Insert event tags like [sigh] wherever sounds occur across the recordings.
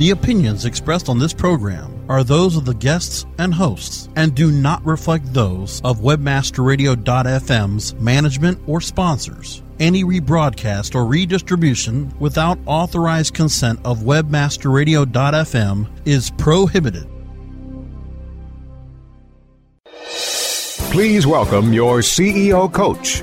The opinions expressed on this program are those of the guests and hosts and do not reflect those of webmasterradio.fm's management or sponsors. Any rebroadcast or redistribution without authorized consent of webmasterradio.fm is prohibited. Please welcome your CEO coach.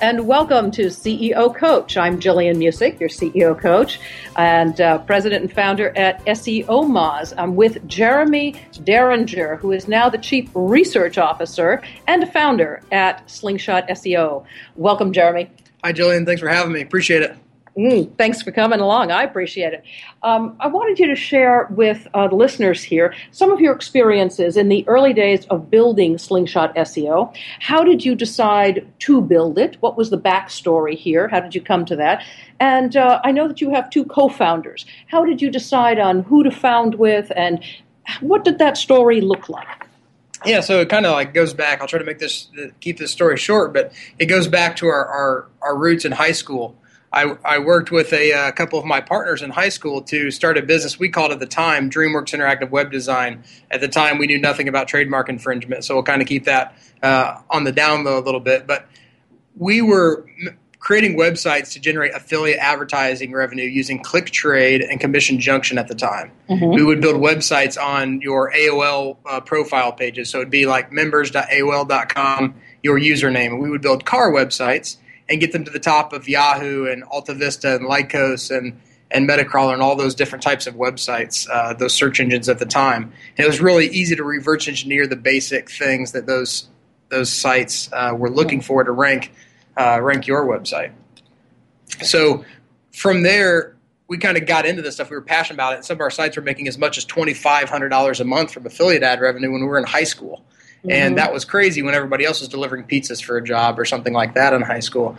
And welcome to CEO Coach. I'm Jillian Muessig, your CEO coach and uh, president and founder at SEOmoz. I'm with Jeremy Dearringer, who is now the chief research officer and founder at Slingshot SEO. Welcome, Jeremy. Hi, Jillian. Thanks for having me. Appreciate it. Mm, thanks for coming along. I appreciate it. Um, I wanted you to share with uh, the listeners here some of your experiences in the early days of building Slingshot SEO. How did you decide to build it? What was the backstory here? How did you come to that? And uh, I know that you have two co founders. How did you decide on who to found with, and what did that story look like? Yeah, so it kind of like goes back. I'll try to make this keep this story short, but it goes back to our our, our roots in high school. I, I worked with a, a, uh, couple of my partners in high school to start a business we called at the time DreamWorks Interactive Web Design. At the time, we knew nothing about trademark infringement, so we'll kind of keep that uh, on the down low a little bit. But we were m- creating websites to generate affiliate advertising revenue using ClickTrade and Commission Junction at the time. Mm-hmm. We would build websites on your AOL uh, profile pages, so it'd be like members.aol.com, your username. We would build car websites and get them to the top of Yahoo and AltaVista and Lycos and and Metacrawler and all those different types of websites, uh, those search engines at the time. And it was really easy to reverse engineer the basic things that those those sites uh, were looking for to rank uh, rank your website. So from there, we kind of got into this stuff. We were passionate about it. Some of our sites were making as much as twenty five hundred dollars a month from affiliate ad revenue when we were in high school. Mm-hmm. And that was crazy when everybody else was delivering pizzas for a job or something like that in high school.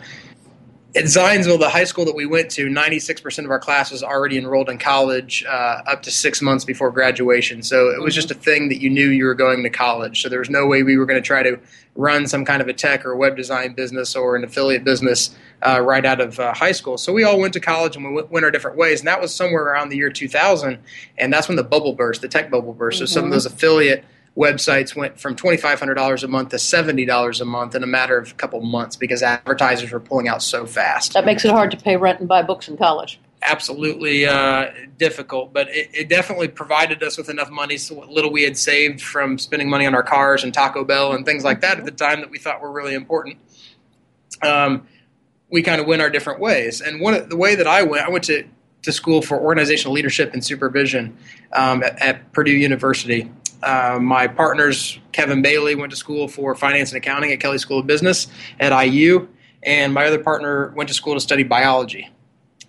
At Zionsville, the high school that we went to, 96% of our class was already enrolled in college uh, up to six months before graduation. So it was just a thing that you knew you were going to college. So there was no way we were going to try to run some kind of a tech or web design business or an affiliate business uh, right out of uh, high school. So we all went to college and we went our different ways. And that was somewhere around the year 2000. And that's when the bubble burst, the tech bubble burst. Mm-hmm. So some of those affiliate – websites went from $2,500 a month to $70 a month in a matter of a couple months because advertisers were pulling out so fast. That makes it hard to pay rent and buy books in college. Absolutely uh, difficult, but it, it, definitely provided us with enough money. So what little we had saved from spending money on our cars and Taco Bell and things like that at the time that we thought were really important, um, we kind of went our different ways. And one the way that I went, I went to to school for organizational leadership and supervision um, at, at, Purdue University. Uh, my partners, Kevin Bailey, went to school for finance and accounting at Kelley School of Business at IU, and my other partner went to school to study biology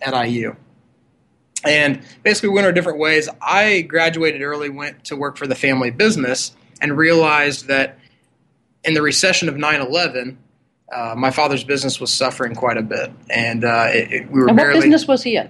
at IU. And basically, we went our different ways. I graduated early, went to work for the family business, and realized that in the recession of 9 11, uh, my father's business was suffering quite a bit. And uh, it, it, we were and what barely, business was he in?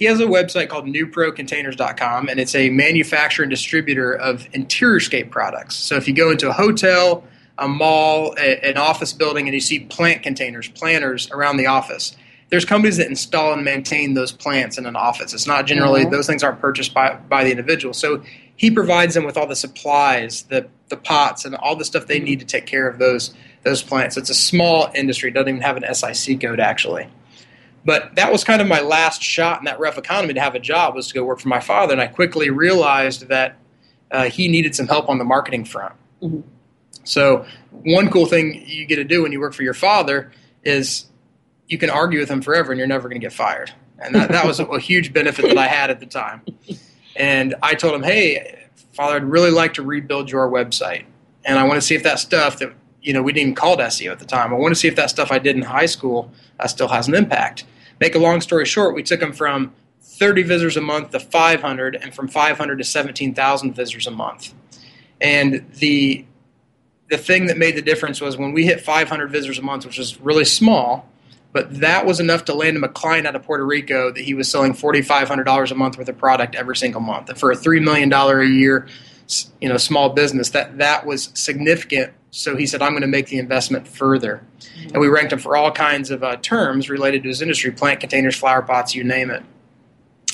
He has a website called newprocontainers.com, and it's a manufacturer and distributor of interior-scape products. So if you go into a hotel, a mall, a, an office building, and you see plant containers, planters around the office, there's companies that install and maintain those plants in an office. It's not generally mm-hmm. those things aren't purchased by by the individual. So he provides them with all the supplies, the the pots, and all the stuff they mm-hmm. need to take care of those those plants. It's a small industry; doesn't even have an SIC code actually. But that was kind of my last shot in that rough economy to have a job was to go work for my father, and I quickly realized that uh, he needed some help on the marketing front. Mm-hmm. So one cool thing you get to do when you work for your father is you can argue with him forever and you're never going to get fired. And that, that was a, a, huge benefit that I had at the time. And I told him, hey, Father, I'd really like to rebuild your website. And I want to see if that stuff that, you know, we didn't even call it SEO at the time. I want to see if that stuff I did in high school uh, still has an impact. Make a long story short, we took them from 30 visitors a month to 500 and from 500 to 17,000 visitors a month. And the the thing that made the difference was when we hit 500 visitors a month, which was really small, but that was enough to land him a client out of Puerto Rico that he was selling forty five hundred dollars a month worth of product every single month. And for a three million dollar a year, you know, small business, that that was significant. So he said, "I'm going to make the investment further," mm-hmm. and we ranked him for all kinds of uh, terms related to his industry: plant containers, flower pots, you name it.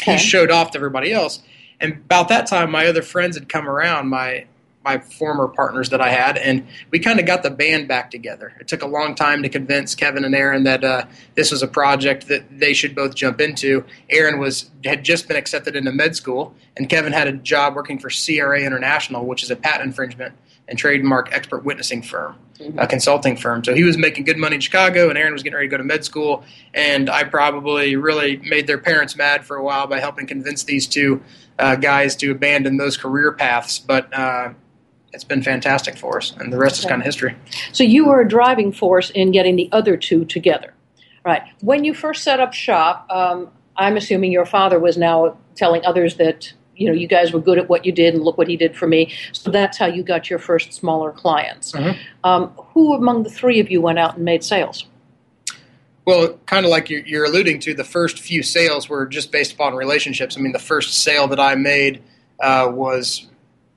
Okay. He showed off to everybody else. And about that time, my other friends had come around. My my former partners that I had, and we kind of got the band back together. It took a long time to convince Kevin and Aaron that uh, this was a project that they should both jump into. Aaron was had just been accepted into med school, and Kevin had a job working for CRA International, which is a patent infringement and trademark expert witnessing firm, mm-hmm. a consulting firm. So he was making good money in Chicago, and Aaron was getting ready to go to med school. And I probably really made their parents mad for a while by helping convince these two uh, guys to abandon those career paths. But uh, it's been fantastic for us, and the rest okay. is kind of history. So you were a driving force in getting the other two together, right? When you first set up shop, um, I'm assuming your father was now telling others that you know you guys were good at what you did, and look what he did for me. So that's how you got your first smaller clients. Mm-hmm. Um, who among the three of you went out and made sales? Well, kind of like you're, you're, alluding to, the first few sales were just based upon relationships. I mean, the first sale that I made uh, was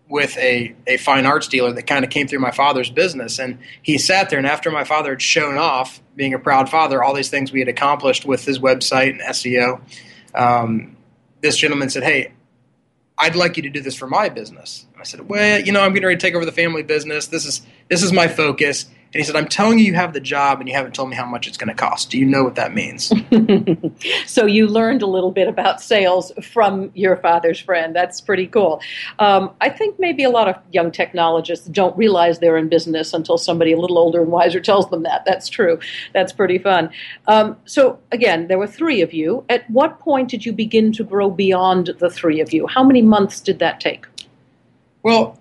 with a, a fine arts dealer that kind of came through my father's business. And he sat there, and after my father had shown off, being a proud father, all these things we had accomplished with his website and SEO, um, this gentleman said, Hey, I'd like you to do this for my business. I said, Well, you know, I'm getting ready to take over the family business. This is this is my focus. And he said, I'm telling you, you have the job, and you haven't told me how much it's going to cost. Do you know what that means? [laughs] so you learned a little bit about sales from your father's friend. That's pretty cool. Um, I think maybe a lot of young technologists don't realize they're in business until somebody a little older and wiser tells them that. That's true. That's pretty fun. Um, so, again, there were three of you. At what point did you begin to grow beyond the three of you? How many months did that take? Well,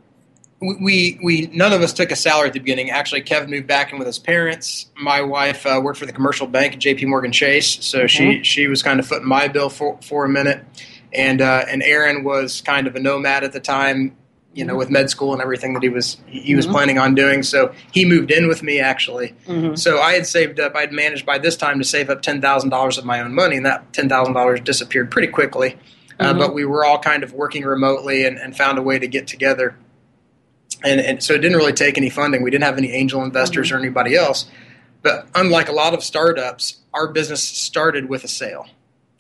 we we none of us took a salary at the beginning. Actually, Kevin moved back in with his parents. My wife uh, worked for the commercial bank at J.P. Morgan Chase, so she mm-hmm. she was kind of footing my bill for for a minute. And uh, and Aaron was kind of a nomad at the time, you know, with med school and everything that he was he was mm-hmm. planning on doing. So he moved in with me actually. Mm-hmm. So I had saved up. I'd managed by this time to save up ten thousand dollars of my own money, and that ten thousand dollars disappeared pretty quickly. Uh, mm-hmm. but we were all kind of working remotely and, and found a way to get together and, and so it didn't really take any funding. We didn't have any angel investors mm-hmm. or anybody else. But unlike a lot of startups, our business started with a sale.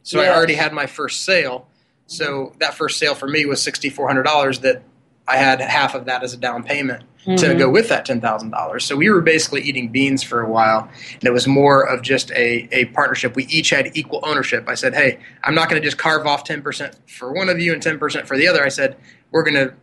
So yes. I already had my first sale. So that first sale for me was sixty four hundred dollars. That I had half of that as a down payment mm-hmm. to go with that ten thousand dollars. So we were basically eating beans for a while, and it was more of just a, a partnership. We each had equal ownership. I said, "Hey, I'm not going to just carve off ten percent for one of you and ten percent for the other." I said, "We're going to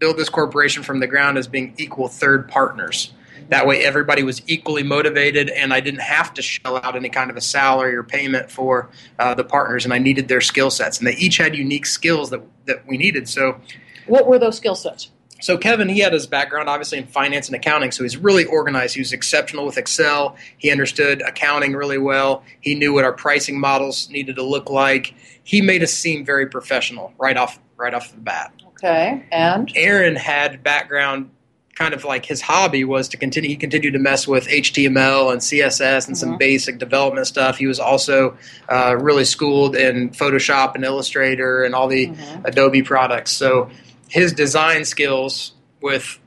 build this corporation from the ground as being equal third partners. That way, everybody was equally motivated, and I didn't have to shell out any kind of a salary or payment for uh, the partners, and I needed their skill sets. And they each had unique skills that, that we needed. So, what were those skill sets? So Kevin, he had his background obviously in finance and accounting, so he's really organized. He was exceptional with Excel. He understood accounting really well. He knew what our pricing models needed to look like. He made us seem very professional right off right off the bat. Okay, and Aaron had background kind of like his hobby was to continue he continued to mess with html and css and mm-hmm. some basic development stuff he was also uh, really schooled in photoshop and illustrator and all the mm-hmm. adobe products so his design skills with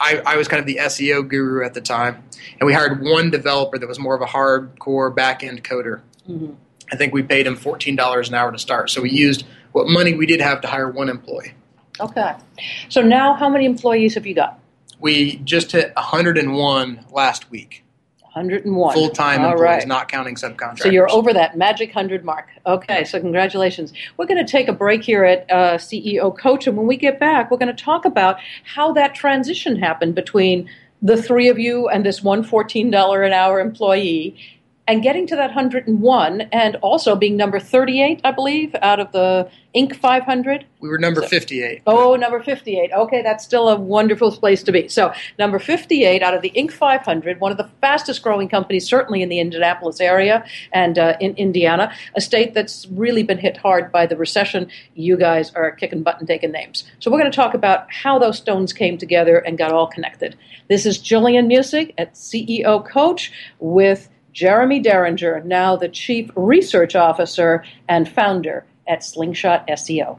I, I, was kind of the SEO guru at the time, and we hired one developer that was more of a hardcore back end coder. Mm-hmm. I think we paid him fourteen dollars an hour to start. So we used what money we did have to hire one employee. Okay. So now, how many employees have you got? We just hit 101 last week. 101 full time employees, right. not counting subcontractors. So you're over that magic 100 mark. Okay, so congratulations. We're going to take a break here at uh, CEO Coach, and when we get back, we're going to talk about how that transition happened between the three of you and this one $14 an hour employee and getting to that 101 and also being number 38 i believe out of the inc 500 we were number 58 oh number 58 okay that's still a wonderful place to be. So number 58 out of the inc 500 one of the fastest growing companies certainly in the indianapolis area and uh, in indiana a state that's really been hit hard by the recession. You guys are kicking butt and taking names. So we're going to talk about how those stones came together and got all connected. This is jillian Muessig at ceo coach with Jeremy Dearringer, now the Chief Research Officer and founder at Slingshot SEO.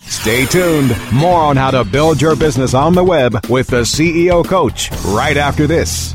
Stay tuned. More on how to build your business on the web with the CEO Coach right after this.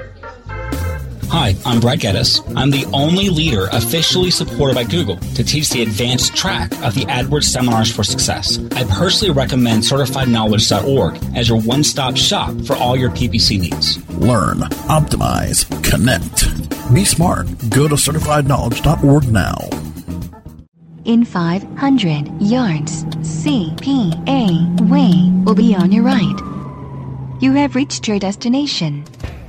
Hi, I'm Brad Geddes. I'm the only leader officially supported by Google to teach the advanced track of the AdWords Seminars for Success. I personally recommend CertifiedKnowledge.org as your one stop shop for all your PPC needs. Learn, optimize, connect. Be smart. Go to CertifiedKnowledge.org now. In 500 yards, CPA Way will be on your right. You have reached your destination.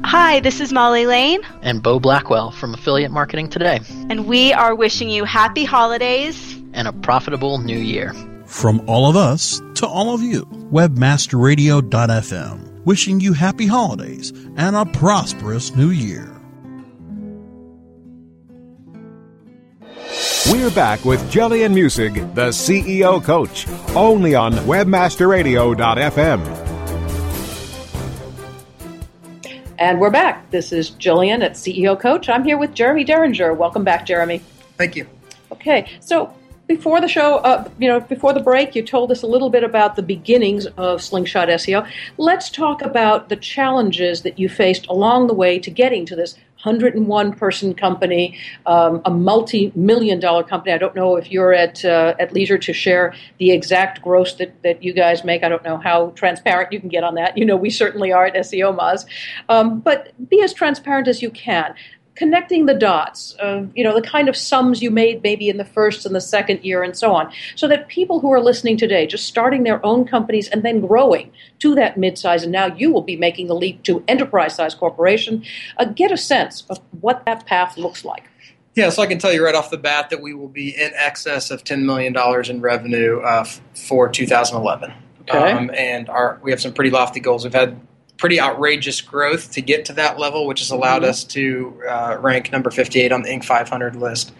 Hi, this is Molly Lane. And Bo Blackwell from Affiliate Marketing Today. And we are wishing you happy holidays and a profitable new year. From all of us to all of you, webmasterradio.fm, wishing you happy holidays and a prosperous new year. We're back with Jillian Muessig, the CEO coach, only on webmasterradio.fm. And we're back. This is Jillian at CEO Coach. I'm here with Jeremy Dearringer. Welcome back, Jeremy. Thank you. Okay, so before the show, uh, you know, before the break, you told us a little bit about the beginnings of Slingshot SEO. Let's talk about the challenges that you faced along the way to getting to this 101 person company, um, a multi million dollar company. I don't know if you're at uh, at leisure to share the exact gross that, that you guys make. I don't know how transparent you can get on that. You know, we certainly are at SEOmoz. Um, but be as transparent as you can connecting the dots, uh, you know, the kind of sums you made maybe in the first and the second year and so on, so that people who are listening today, just starting their own companies and then growing to that mid-size, and now you will be making the leap to enterprise-size corporation, uh, get a sense of what that path looks like. Yeah, so I can tell you right off the bat that we will be in excess of $10 million in revenue uh, for 2011. Okay. Um, and our, we have some pretty lofty goals. We've had pretty outrageous growth to get to that level, which has allowed mm-hmm. us to uh, rank number 58 on the Inc. 500 list.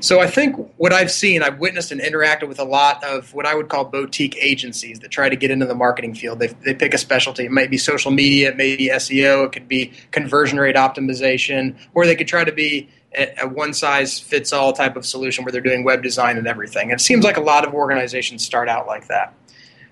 So I think what I've seen, I've witnessed and interacted with a lot of what I would call boutique agencies that try to get into the marketing field. They, they pick a specialty. It might be social media, it may be SEO, it could be conversion rate optimization, or they could try to be a one size fits all type of solution where they're doing web design and everything. It seems like a lot of organizations start out like that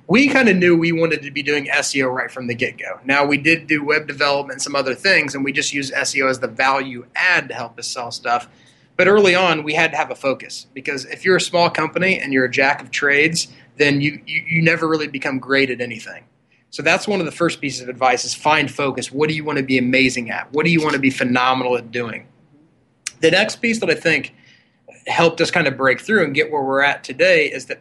we kind of knew we wanted to be doing SEO right from the get go. Now, we did do web development and some other things, and we just used SEO as the value add to help us sell stuff. But early on, we had to have a focus because if you're a small company and you're a jack of trades, then you, you, you never really become great at anything. So that's one of the first pieces of advice is find focus. What do you want to be amazing at? What do you want to be phenomenal at doing? The next piece that I think helped us kind of break through and get where we're at today is that